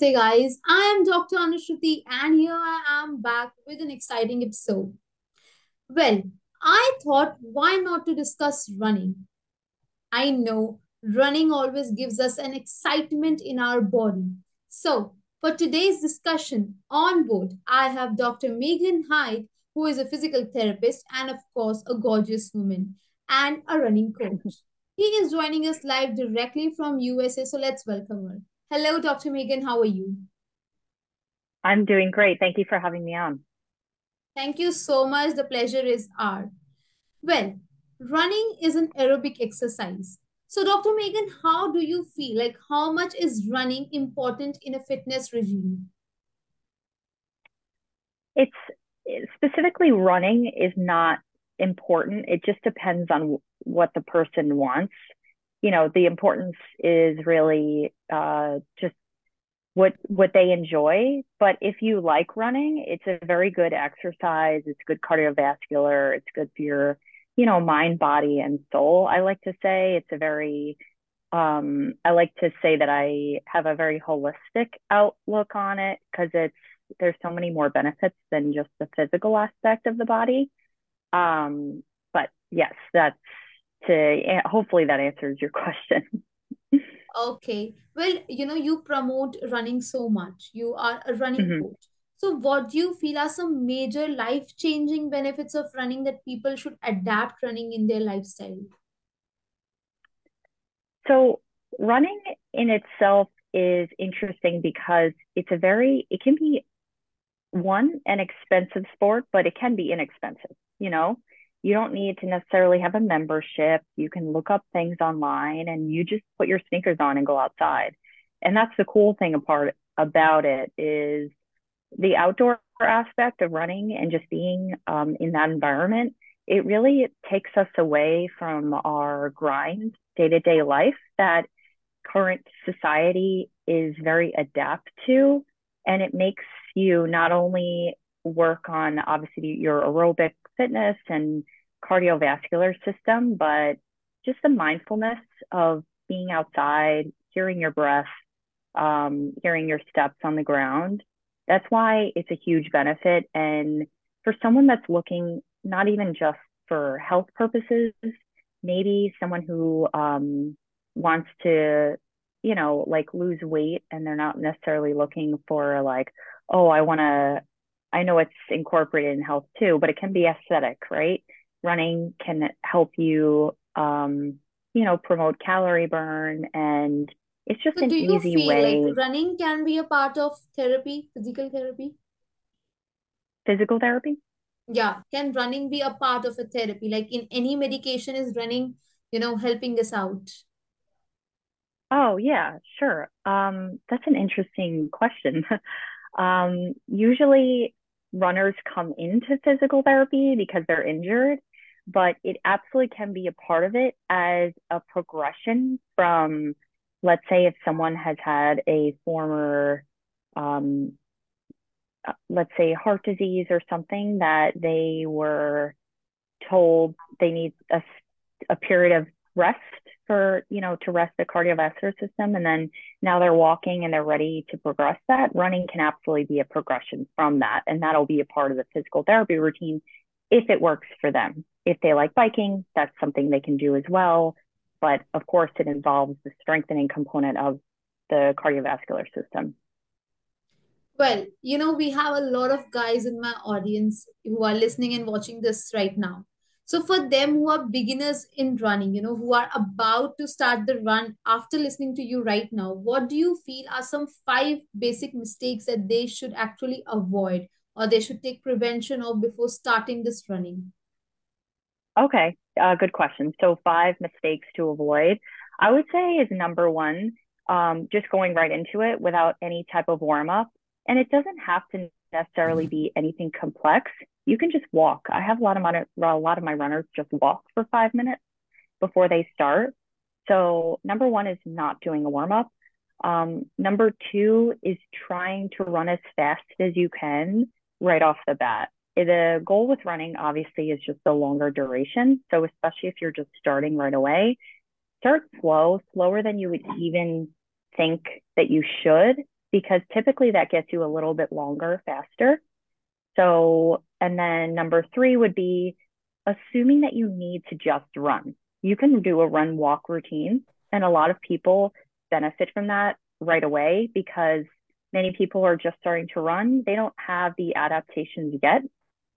Namaste, guys. I am Dr. Anushruti, and here I am back with an exciting episode. Well, I thought why not to discuss running? I know running always gives us an excitement in our body. So, for today's discussion on board, I have Dr. Meghan Hyde, who is a physical therapist and, of course, a gorgeous woman and a running coach. He is joining us live directly from USA, so let's welcome her. Hello, Dr. Meghan. How are you? I'm doing great. Thank you for having me on. Thank you so much. The pleasure is ours. Well, running is an aerobic exercise. So, Dr. Meghan, how do you feel? Like, how much is running important in a fitness regime? It's specifically running is not important. It just depends on what the person wants you know the importance is really uh, just what what they enjoy. But if you like running it's a very good exercise. It's good cardiovascular. It's good for your you know mind body and soul i like to say. It's a very um, i like to say that i have a very holistic outlook on it because it's there's so many more benefits than just the physical aspect of the body. Um, but yes that's to hopefully that answers your question. okay. Well, you know, you promote running so much. You are a running mm-hmm. coach. So, what do you feel are some major life changing benefits of running that people should adapt running in their lifestyle? So, running in itself is interesting because it's a very, it can be one, an expensive sport, but it can be inexpensive, you know? You don't need to necessarily have a membership. You can look up things online and you just put your sneakers on and go outside. And that's the cool thing apart about it is the outdoor aspect of running and just being um, in that environment. It really takes us away from our grind day to day life that current society is very adept to. And it makes you not only work on obviously your aerobic fitness and cardiovascular system, but just the mindfulness of being outside, hearing your breath, um, hearing your steps on the ground. That's why it's a huge benefit. And for someone that's looking not even just for health purposes, maybe someone who um, wants to, you know, like lose weight and they're not necessarily looking for like, oh, I want to I know it's incorporated in health too, but it can be aesthetic, right? Running can help you, um, you know, promote calorie burn, and it's just so an do you easy feel way. like running can be a part of therapy, physical therapy? Physical therapy? Yeah, can running be a part of a therapy? Like in any medication, is running, you know, helping us out? Oh yeah, sure. Um, that's an interesting question. um, usually runners come into physical therapy because they're injured, but it absolutely can be a part of it as a progression from, let's say, if someone has had a former, um, uh, let's say, heart disease or something that they were told they need a, a period of rest for you know to rest the cardiovascular system and then now they're walking and they're ready to progress that running can absolutely be a progression from that and that'll be a part of the physical therapy routine if it works for them. If they like biking that's something they can do as well but of course it involves the strengthening component of the cardiovascular system. Well you know we have a lot of guys in my audience who are listening and watching this right now so for them who are beginners in running, you know, who are about to start the run after listening to you right now, what do you feel are some five basic mistakes that they should actually avoid or they should take prevention of before starting this running? Okay, uh, good question. So five mistakes to avoid. I would say is number one, um, just going right into it without any type of warm up. And it doesn't have to necessarily be anything complex you can just walk. I have a lot of my a lot of my runners just walk for five minutes before they start. So number one is not doing a warm up. Um, number two is trying to run as fast as you can right off the bat. The goal with running obviously is just the longer duration. So especially if you're just starting right away, start slow, slower than you would even think that you should because typically that gets you a little bit longer faster. So, and then number three would be assuming that you need to just run. You can do a run walk routine, and a lot of people benefit from that right away because many people are just starting to run. They don't have the adaptations yet.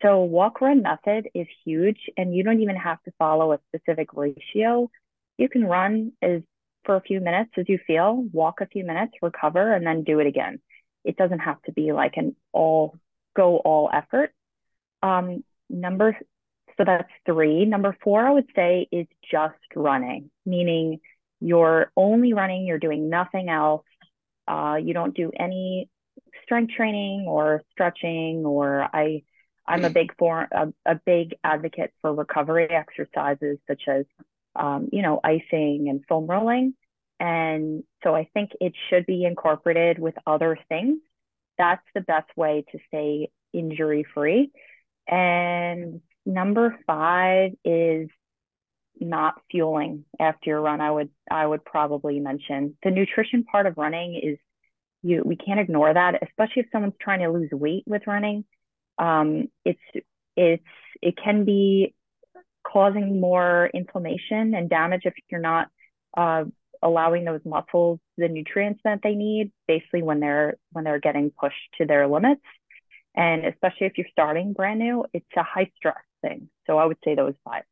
So, walk run method is huge, and you don't even have to follow a specific ratio. You can run as for a few minutes as you feel, walk a few minutes, recover, and then do it again. It doesn't have to be like an all go all effort. Um, number, so that's three. Number four, I would say, is just running, meaning you're only running, you're doing nothing else. Uh, you don't do any strength training or stretching or I I'm a big for a, a big advocate for recovery exercises such as um, you know, icing and foam rolling. And so I think it should be incorporated with other things. That's the best way to stay injury free. And number five is not fueling after your run. I would I would probably mention the nutrition part of running is you we can't ignore that, especially if someone's trying to lose weight with running. Um, it's it's it can be causing more inflammation and damage if you're not uh, allowing those muscles the nutrients that they need basically when they're when they're getting pushed to their limits. And especially if you're starting brand new it's a high stress thing. So i would say those five.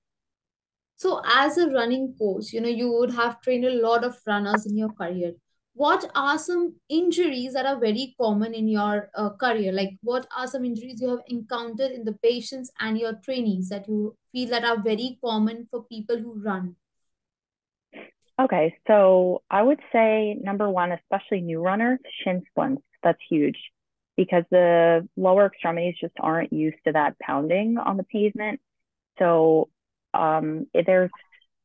So as a running coach you know you would have trained a lot of runners in your career. What are some injuries that are very common in your uh, career? Like what are some injuries you have encountered in the patients and your trainees that you feel that are very common for people who run okay so i would say number one especially new runners shin splints that's huge because the lower extremities just aren't used to that pounding on the pavement so um, there's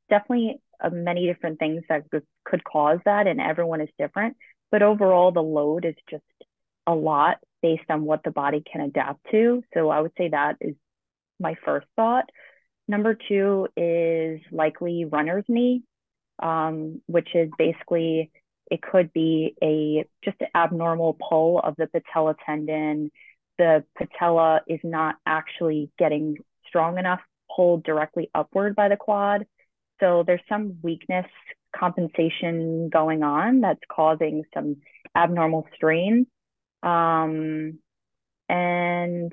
definitely uh, many different things that could, could cause that, and everyone is different. But overall, the load is just a lot based on what the body can adapt to. So I would say that is my first thought. Number two is likely runner's knee, um, which is basically it could be a just an abnormal pull of the patella tendon. The patella is not actually getting strong enough pulled directly upward by the quad. So there's some weakness compensation going on that's causing some abnormal strain. Um, and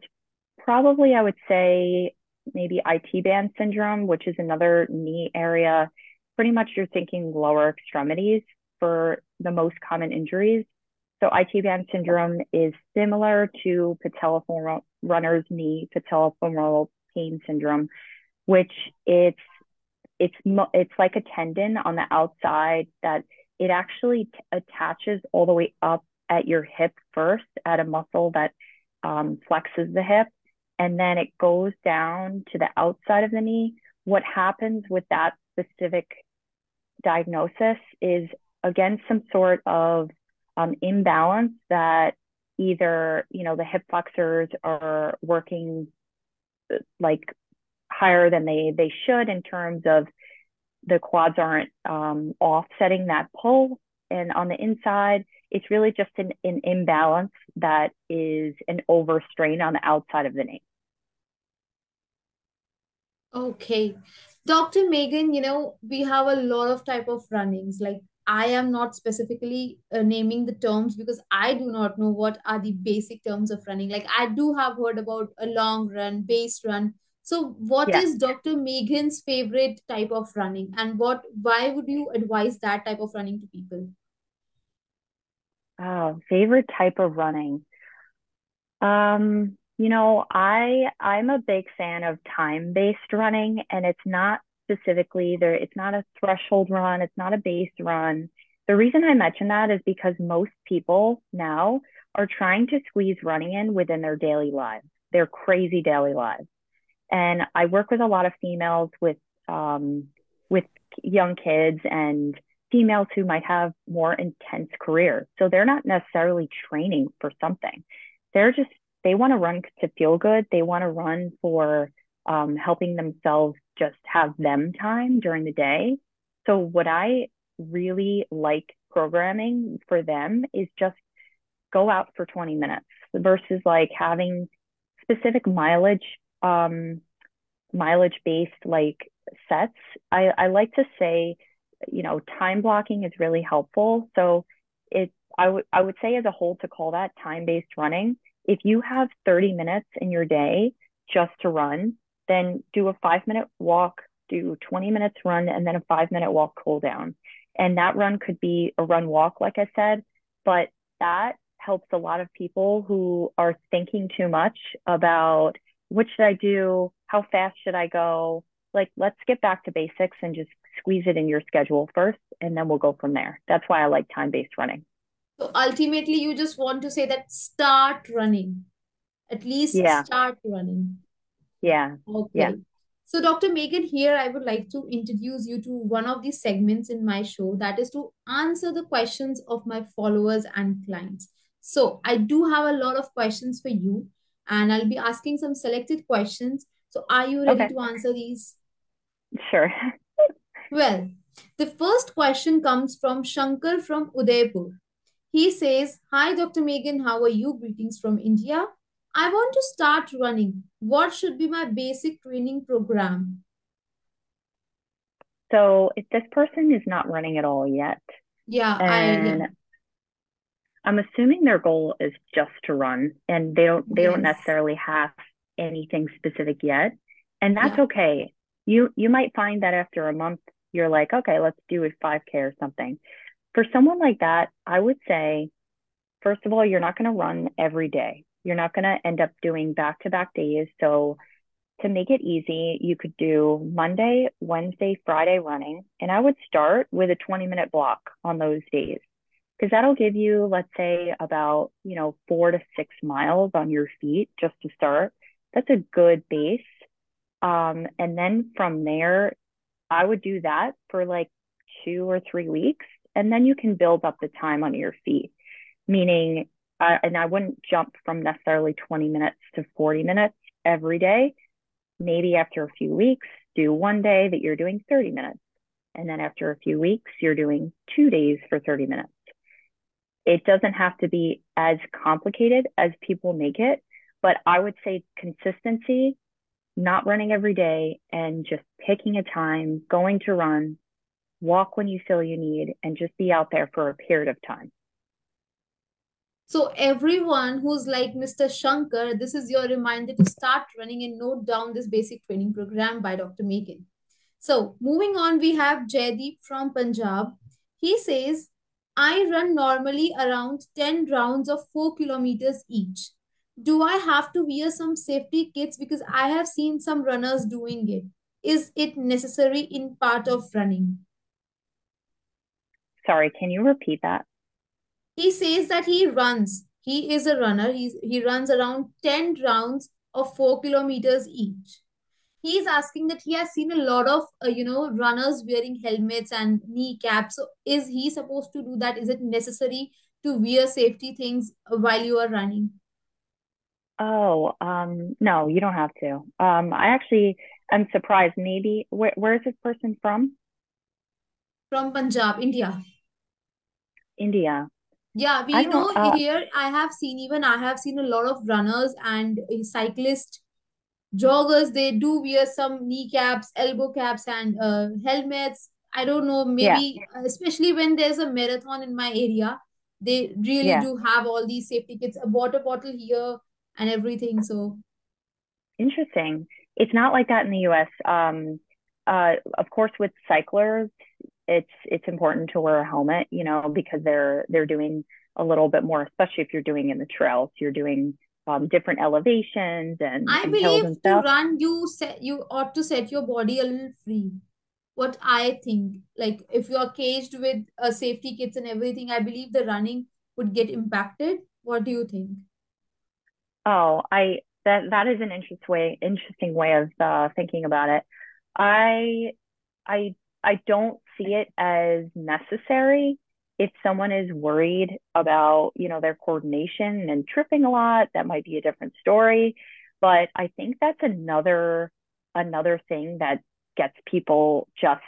probably I would say maybe IT band syndrome, which is another knee area. Pretty much you're thinking lower extremities for the most common injuries. So IT band syndrome is similar to patellofemoral runner's knee patellofemoral pain syndrome, which it's it's it's like a tendon on the outside that it actually t- attaches all the way up at your hip first at a muscle that um, flexes the hip and then it goes down to the outside of the knee what happens with that specific diagnosis is again some sort of um, imbalance that either you know the hip flexors are working like higher than they they should in terms of the quads aren't um, offsetting that pull. And on the inside, it's really just an, an imbalance that is an overstrain on the outside of the knee. Okay. Dr. Meghan, you know, we have a lot of type of runnings. Like I am not specifically uh, naming the terms because I do not know what are the basic terms of running. Like I do have heard about a long run, base run, so, what yeah. is Dr. Meghan's favorite type of running, and what why would you advise that type of running to people? Oh, favorite type of running. Um, you know, I I'm a big fan of time-based running, and it's not specifically there. It's not a threshold run. It's not a base run. The reason I mention that is because most people now are trying to squeeze running in within their daily lives, their crazy daily lives. And I work with a lot of females with um, with young kids and females who might have more intense careers. So they're not necessarily training for something. They're just they want to run to feel good. They want to run for um, helping themselves just have them time during the day. So what I really like programming for them is just go out for 20 minutes versus like having specific mileage um mileage based like sets i i like to say you know time blocking is really helpful so it i would i would say as a whole to call that time based running if you have 30 minutes in your day just to run then do a 5 minute walk do 20 minutes run and then a 5 minute walk cool down and that run could be a run walk like i said but that helps a lot of people who are thinking too much about what should I do? How fast should I go? Like, let's get back to basics and just squeeze it in your schedule first, and then we'll go from there. That's why I like time based running. So ultimately, you just want to say that start running, at least yeah. start running. Yeah. Okay. Yeah. So, Dr. Meghan, here I would like to introduce you to one of the segments in my show that is to answer the questions of my followers and clients. So I do have a lot of questions for you, and I'll be asking some selected questions. So are you ready okay. to answer these? Sure. well, the first question comes from Shankar from Udaipur. He says, Hi, Dr. Meghan, how are you? Greetings from India. I want to start running. What should be my basic training program? So, if this person is not running at all yet, yeah, and I, yeah. I'm assuming their goal is just to run and they don't they yes. don't necessarily have anything specific yet. And that's yeah. okay. You you might find that after a month you're like, okay, let's do a 5K or something. For someone like that, I would say, first of all, you're not going to run every day. You're not going to end up doing back to back days. So, to make it easy, you could do Monday, Wednesday, Friday running. And I would start with a 20 minute block on those days because that'll give you, let's say, about, you know, four to six miles on your feet just to start. That's a good base. Um, and then from there, I would do that for like two or three weeks. And then you can build up the time on your feet, meaning, uh, and I wouldn't jump from necessarily 20 minutes to 40 minutes every day. Maybe after a few weeks, do one day that you're doing 30 minutes. And then after a few weeks, you're doing two days for 30 minutes it doesn't have to be as complicated as people make it, but I would say consistency, not running every day, and just picking a time, going to run, walk when you feel you need, and just be out there for a period of time. So, everyone who's like Mr. Shankar, this is your reminder to start running and note down this basic training program by Dr. Meghan. So, moving on, we have Jaydeep from Punjab. He says, I run normally around 10 rounds of 4 kilometers each. Do I have to wear some safety kits because I have seen some runners doing it? Is it necessary in part of running? Sorry, can you repeat that? He says that he runs. He is a runner. He's, he runs around 10 rounds of 4 kilometers each. He's asking that he has seen a lot of uh, you know runners wearing helmets and knee caps. So is he supposed to do that? Is it necessary to wear safety things while you are running? Oh um no you don't have to. Um i actually i'm surprised. Maybe where, where is this person from? From punjab india india. Yeah we know uh, here i have seen even i have seen a lot of runners and cyclists joggers they do wear some kneecaps elbow caps and uh, helmets. I don't know maybe yeah. especially when there's a marathon in my area they really yeah. do have all these safety kits a water bottle here and everything so. Interesting. It's not like that in the us um, uh, of course with cyclers it's it's important to wear a helmet you know because they're they're doing a little bit more especially if you're doing in the trails you're doing um, different elevations and I and believe and to run you set you ought to set your body a little free. What I think, like if you are caged with uh, safety kits and everything, I believe the running would get impacted. What do you think? Oh, I that that is an interesting way interesting way of uh, thinking about it. I I I don't see it as necessary if someone is worried about you know their coordination and tripping a lot that might be a different story but i think that's another another thing that gets people just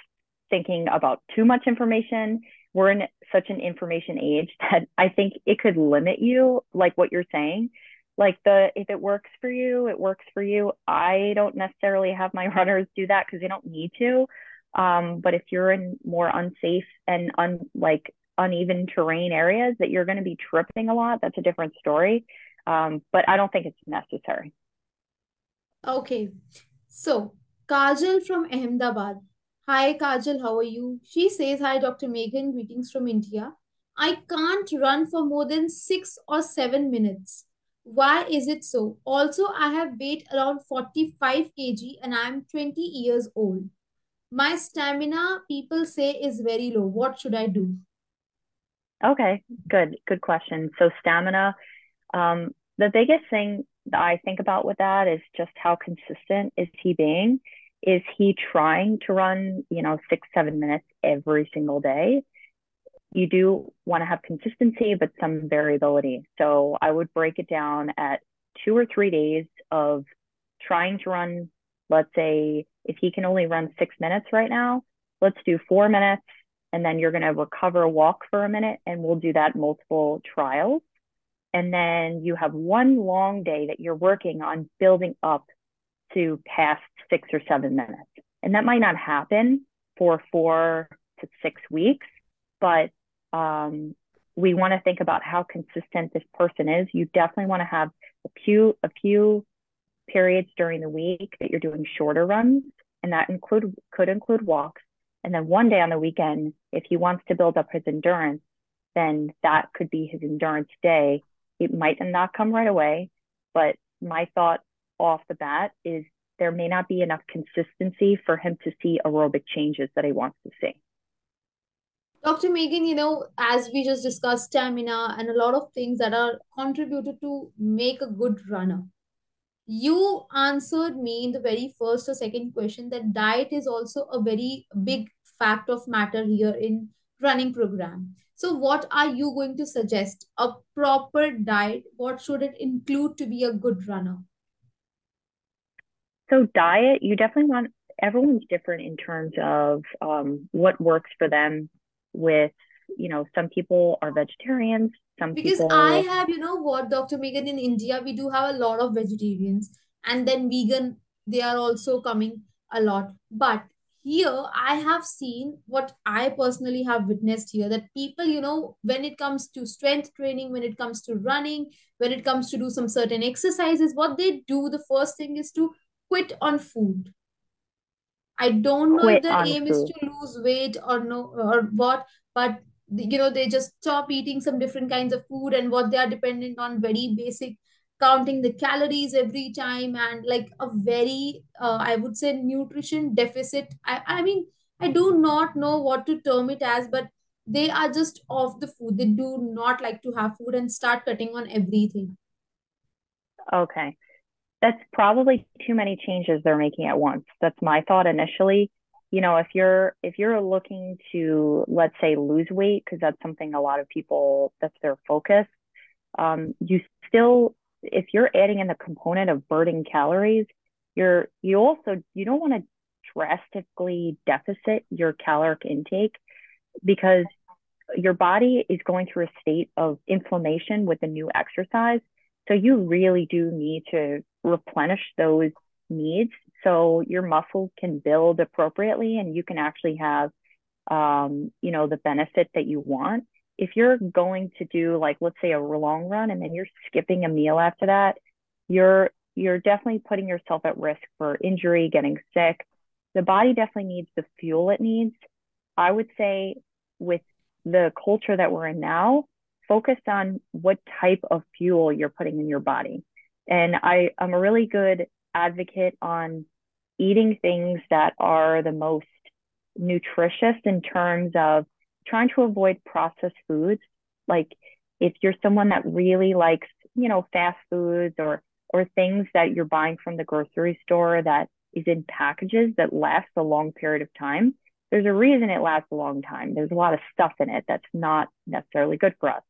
thinking about too much information. We're in such an information age that I think it could limit you, like what you're saying. Like the if it works for you, it works for you. I don't necessarily have my runners do that because they don't need to. Um, but if you're in more unsafe and un like uneven terrain areas that you're going to be tripping a lot, that's a different story. Um, but I don't think it's necessary. Okay. So, Kajal from Ahmedabad. Hi, Kajal, how are you? She says, Hi, Dr. Meghan, greetings from India. I can't run for more than six or seven minutes. Why is it so? Also, I have weight around 45 kg and I'm 20 years old. My stamina, people say, is very low. What should I do? Okay, good, good question. So stamina, um, the biggest thing that I think about with that is just how consistent is he being? Is he trying to run, you know, six, seven minutes every single day? You do want to have consistency, but some variability. So I would break it down at two or three days of trying to run, let's say, if he can only run six minutes right now, let's do four minutes and then you're going to recover walk for a minute and we'll do that multiple trials. And then you have one long day that you're working on building up to past six or seven minutes. And that might not happen for four to six weeks but um, we want to think about how consistent this person is. You definitely want to have a few a few periods during the week that you're doing shorter runs and that include could include walks and then one day on the weekend, if he wants to build up his endurance, then that could be his endurance day. It might not come right away, but my thought off the bat is there may not be enough consistency for him to see aerobic changes that he wants to see. Dr. Meghan, you know, as we just discussed stamina and a lot of things that are contributed to make a good runner you answered me in the very first or second question that diet is also a very big fact of matter here in running program. So what are you going to suggest? A proper diet what should it include to be a good runner? So diet you definitely want everyone's different in terms of um, what works for them with you know some people are vegetarians some because people I have, you know what, Dr. Meghan, in India, we do have a lot of vegetarians and then vegan, they are also coming a lot. But here I have seen what I personally have witnessed here that people, you know, when it comes to strength training, when it comes to running, when it comes to do some certain exercises, what they do, the first thing is to quit on food. I don't know if the aim is to lose weight or no or what, but you know they just stop eating some different kinds of food and what they are dependent on very basic counting the calories every time and like a very uh, i would say nutrition deficit. I, I mean i do not know what to term it as but they are just off the food. They do not like to have food and start cutting on everything. Okay. That's probably too many changes they're making at once. That's my thought initially you know if you're if you're looking to let's say lose weight because that's something a lot of people that's their focus um, you still if you're adding in the component of burning calories you're you also you don't want to drastically deficit your caloric intake because your body is going through a state of inflammation with the new exercise. So you really do need to replenish those needs so your muscles can build appropriately and you can actually have um, you know the benefit that you want. If you're going to do like let's say a long run and then you're skipping a meal after that you're you're definitely putting yourself at risk for injury getting sick. The body definitely needs the fuel it needs. I would say with the culture that we're in now focus on what type of fuel you're putting in your body. And i i'm a really good advocate on eating things that are the most nutritious in terms of trying to avoid processed foods. Like if you're someone that really likes, you know, fast foods or or things that you're buying from the grocery store that is in packages that last a long period of time, there's a reason it lasts a long time. There's a lot of stuff in it that's not necessarily good for us.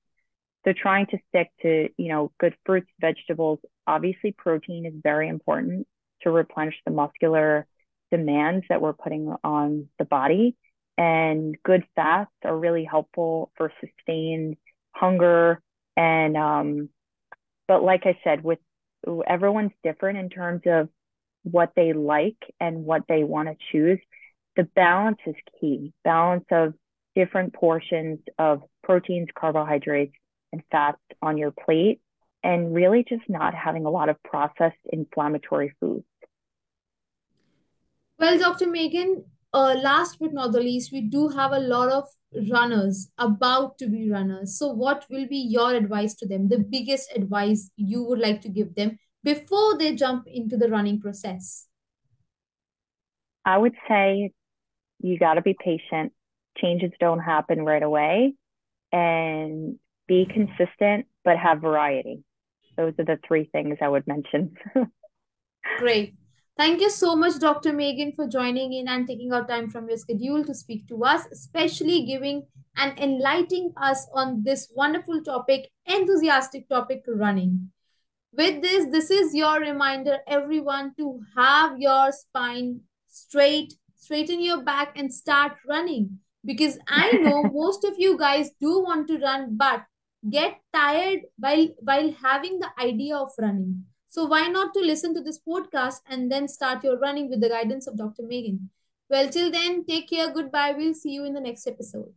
So trying to stick to, you know, good fruits, vegetables, obviously protein is very important to replenish the muscular demands that we're putting on the body. and good fats are really helpful for sustained hunger and um but like I said with everyone's different in terms of what they like and what they want to choose. The balance is key. Balance of different portions of proteins carbohydrates and fats on your plate and really just not having a lot of processed inflammatory foods well dr meghan uh, last but not the least, we do have a lot of runners about to be runners. So, what will be your advice to them? The biggest advice you would like to give them before they jump into the running process? I would say you got to be patient. Changes don't happen right away and be consistent, but have variety. Those are the three things I would mention. Great. Thank you so much, Dr. Meghan, for joining in and taking out time from your schedule to speak to us, especially giving and enlightening us on this wonderful topic, enthusiastic topic, running. With this, this is your reminder, everyone, to have your spine straight, straighten your back and start running. Because I know most of you guys do want to run, but get tired while, while having the idea of running. So why not to listen to this podcast and then start your running with the guidance of Dr. Meghan? Well, till then, take care. Goodbye. We'll see you in the next episode.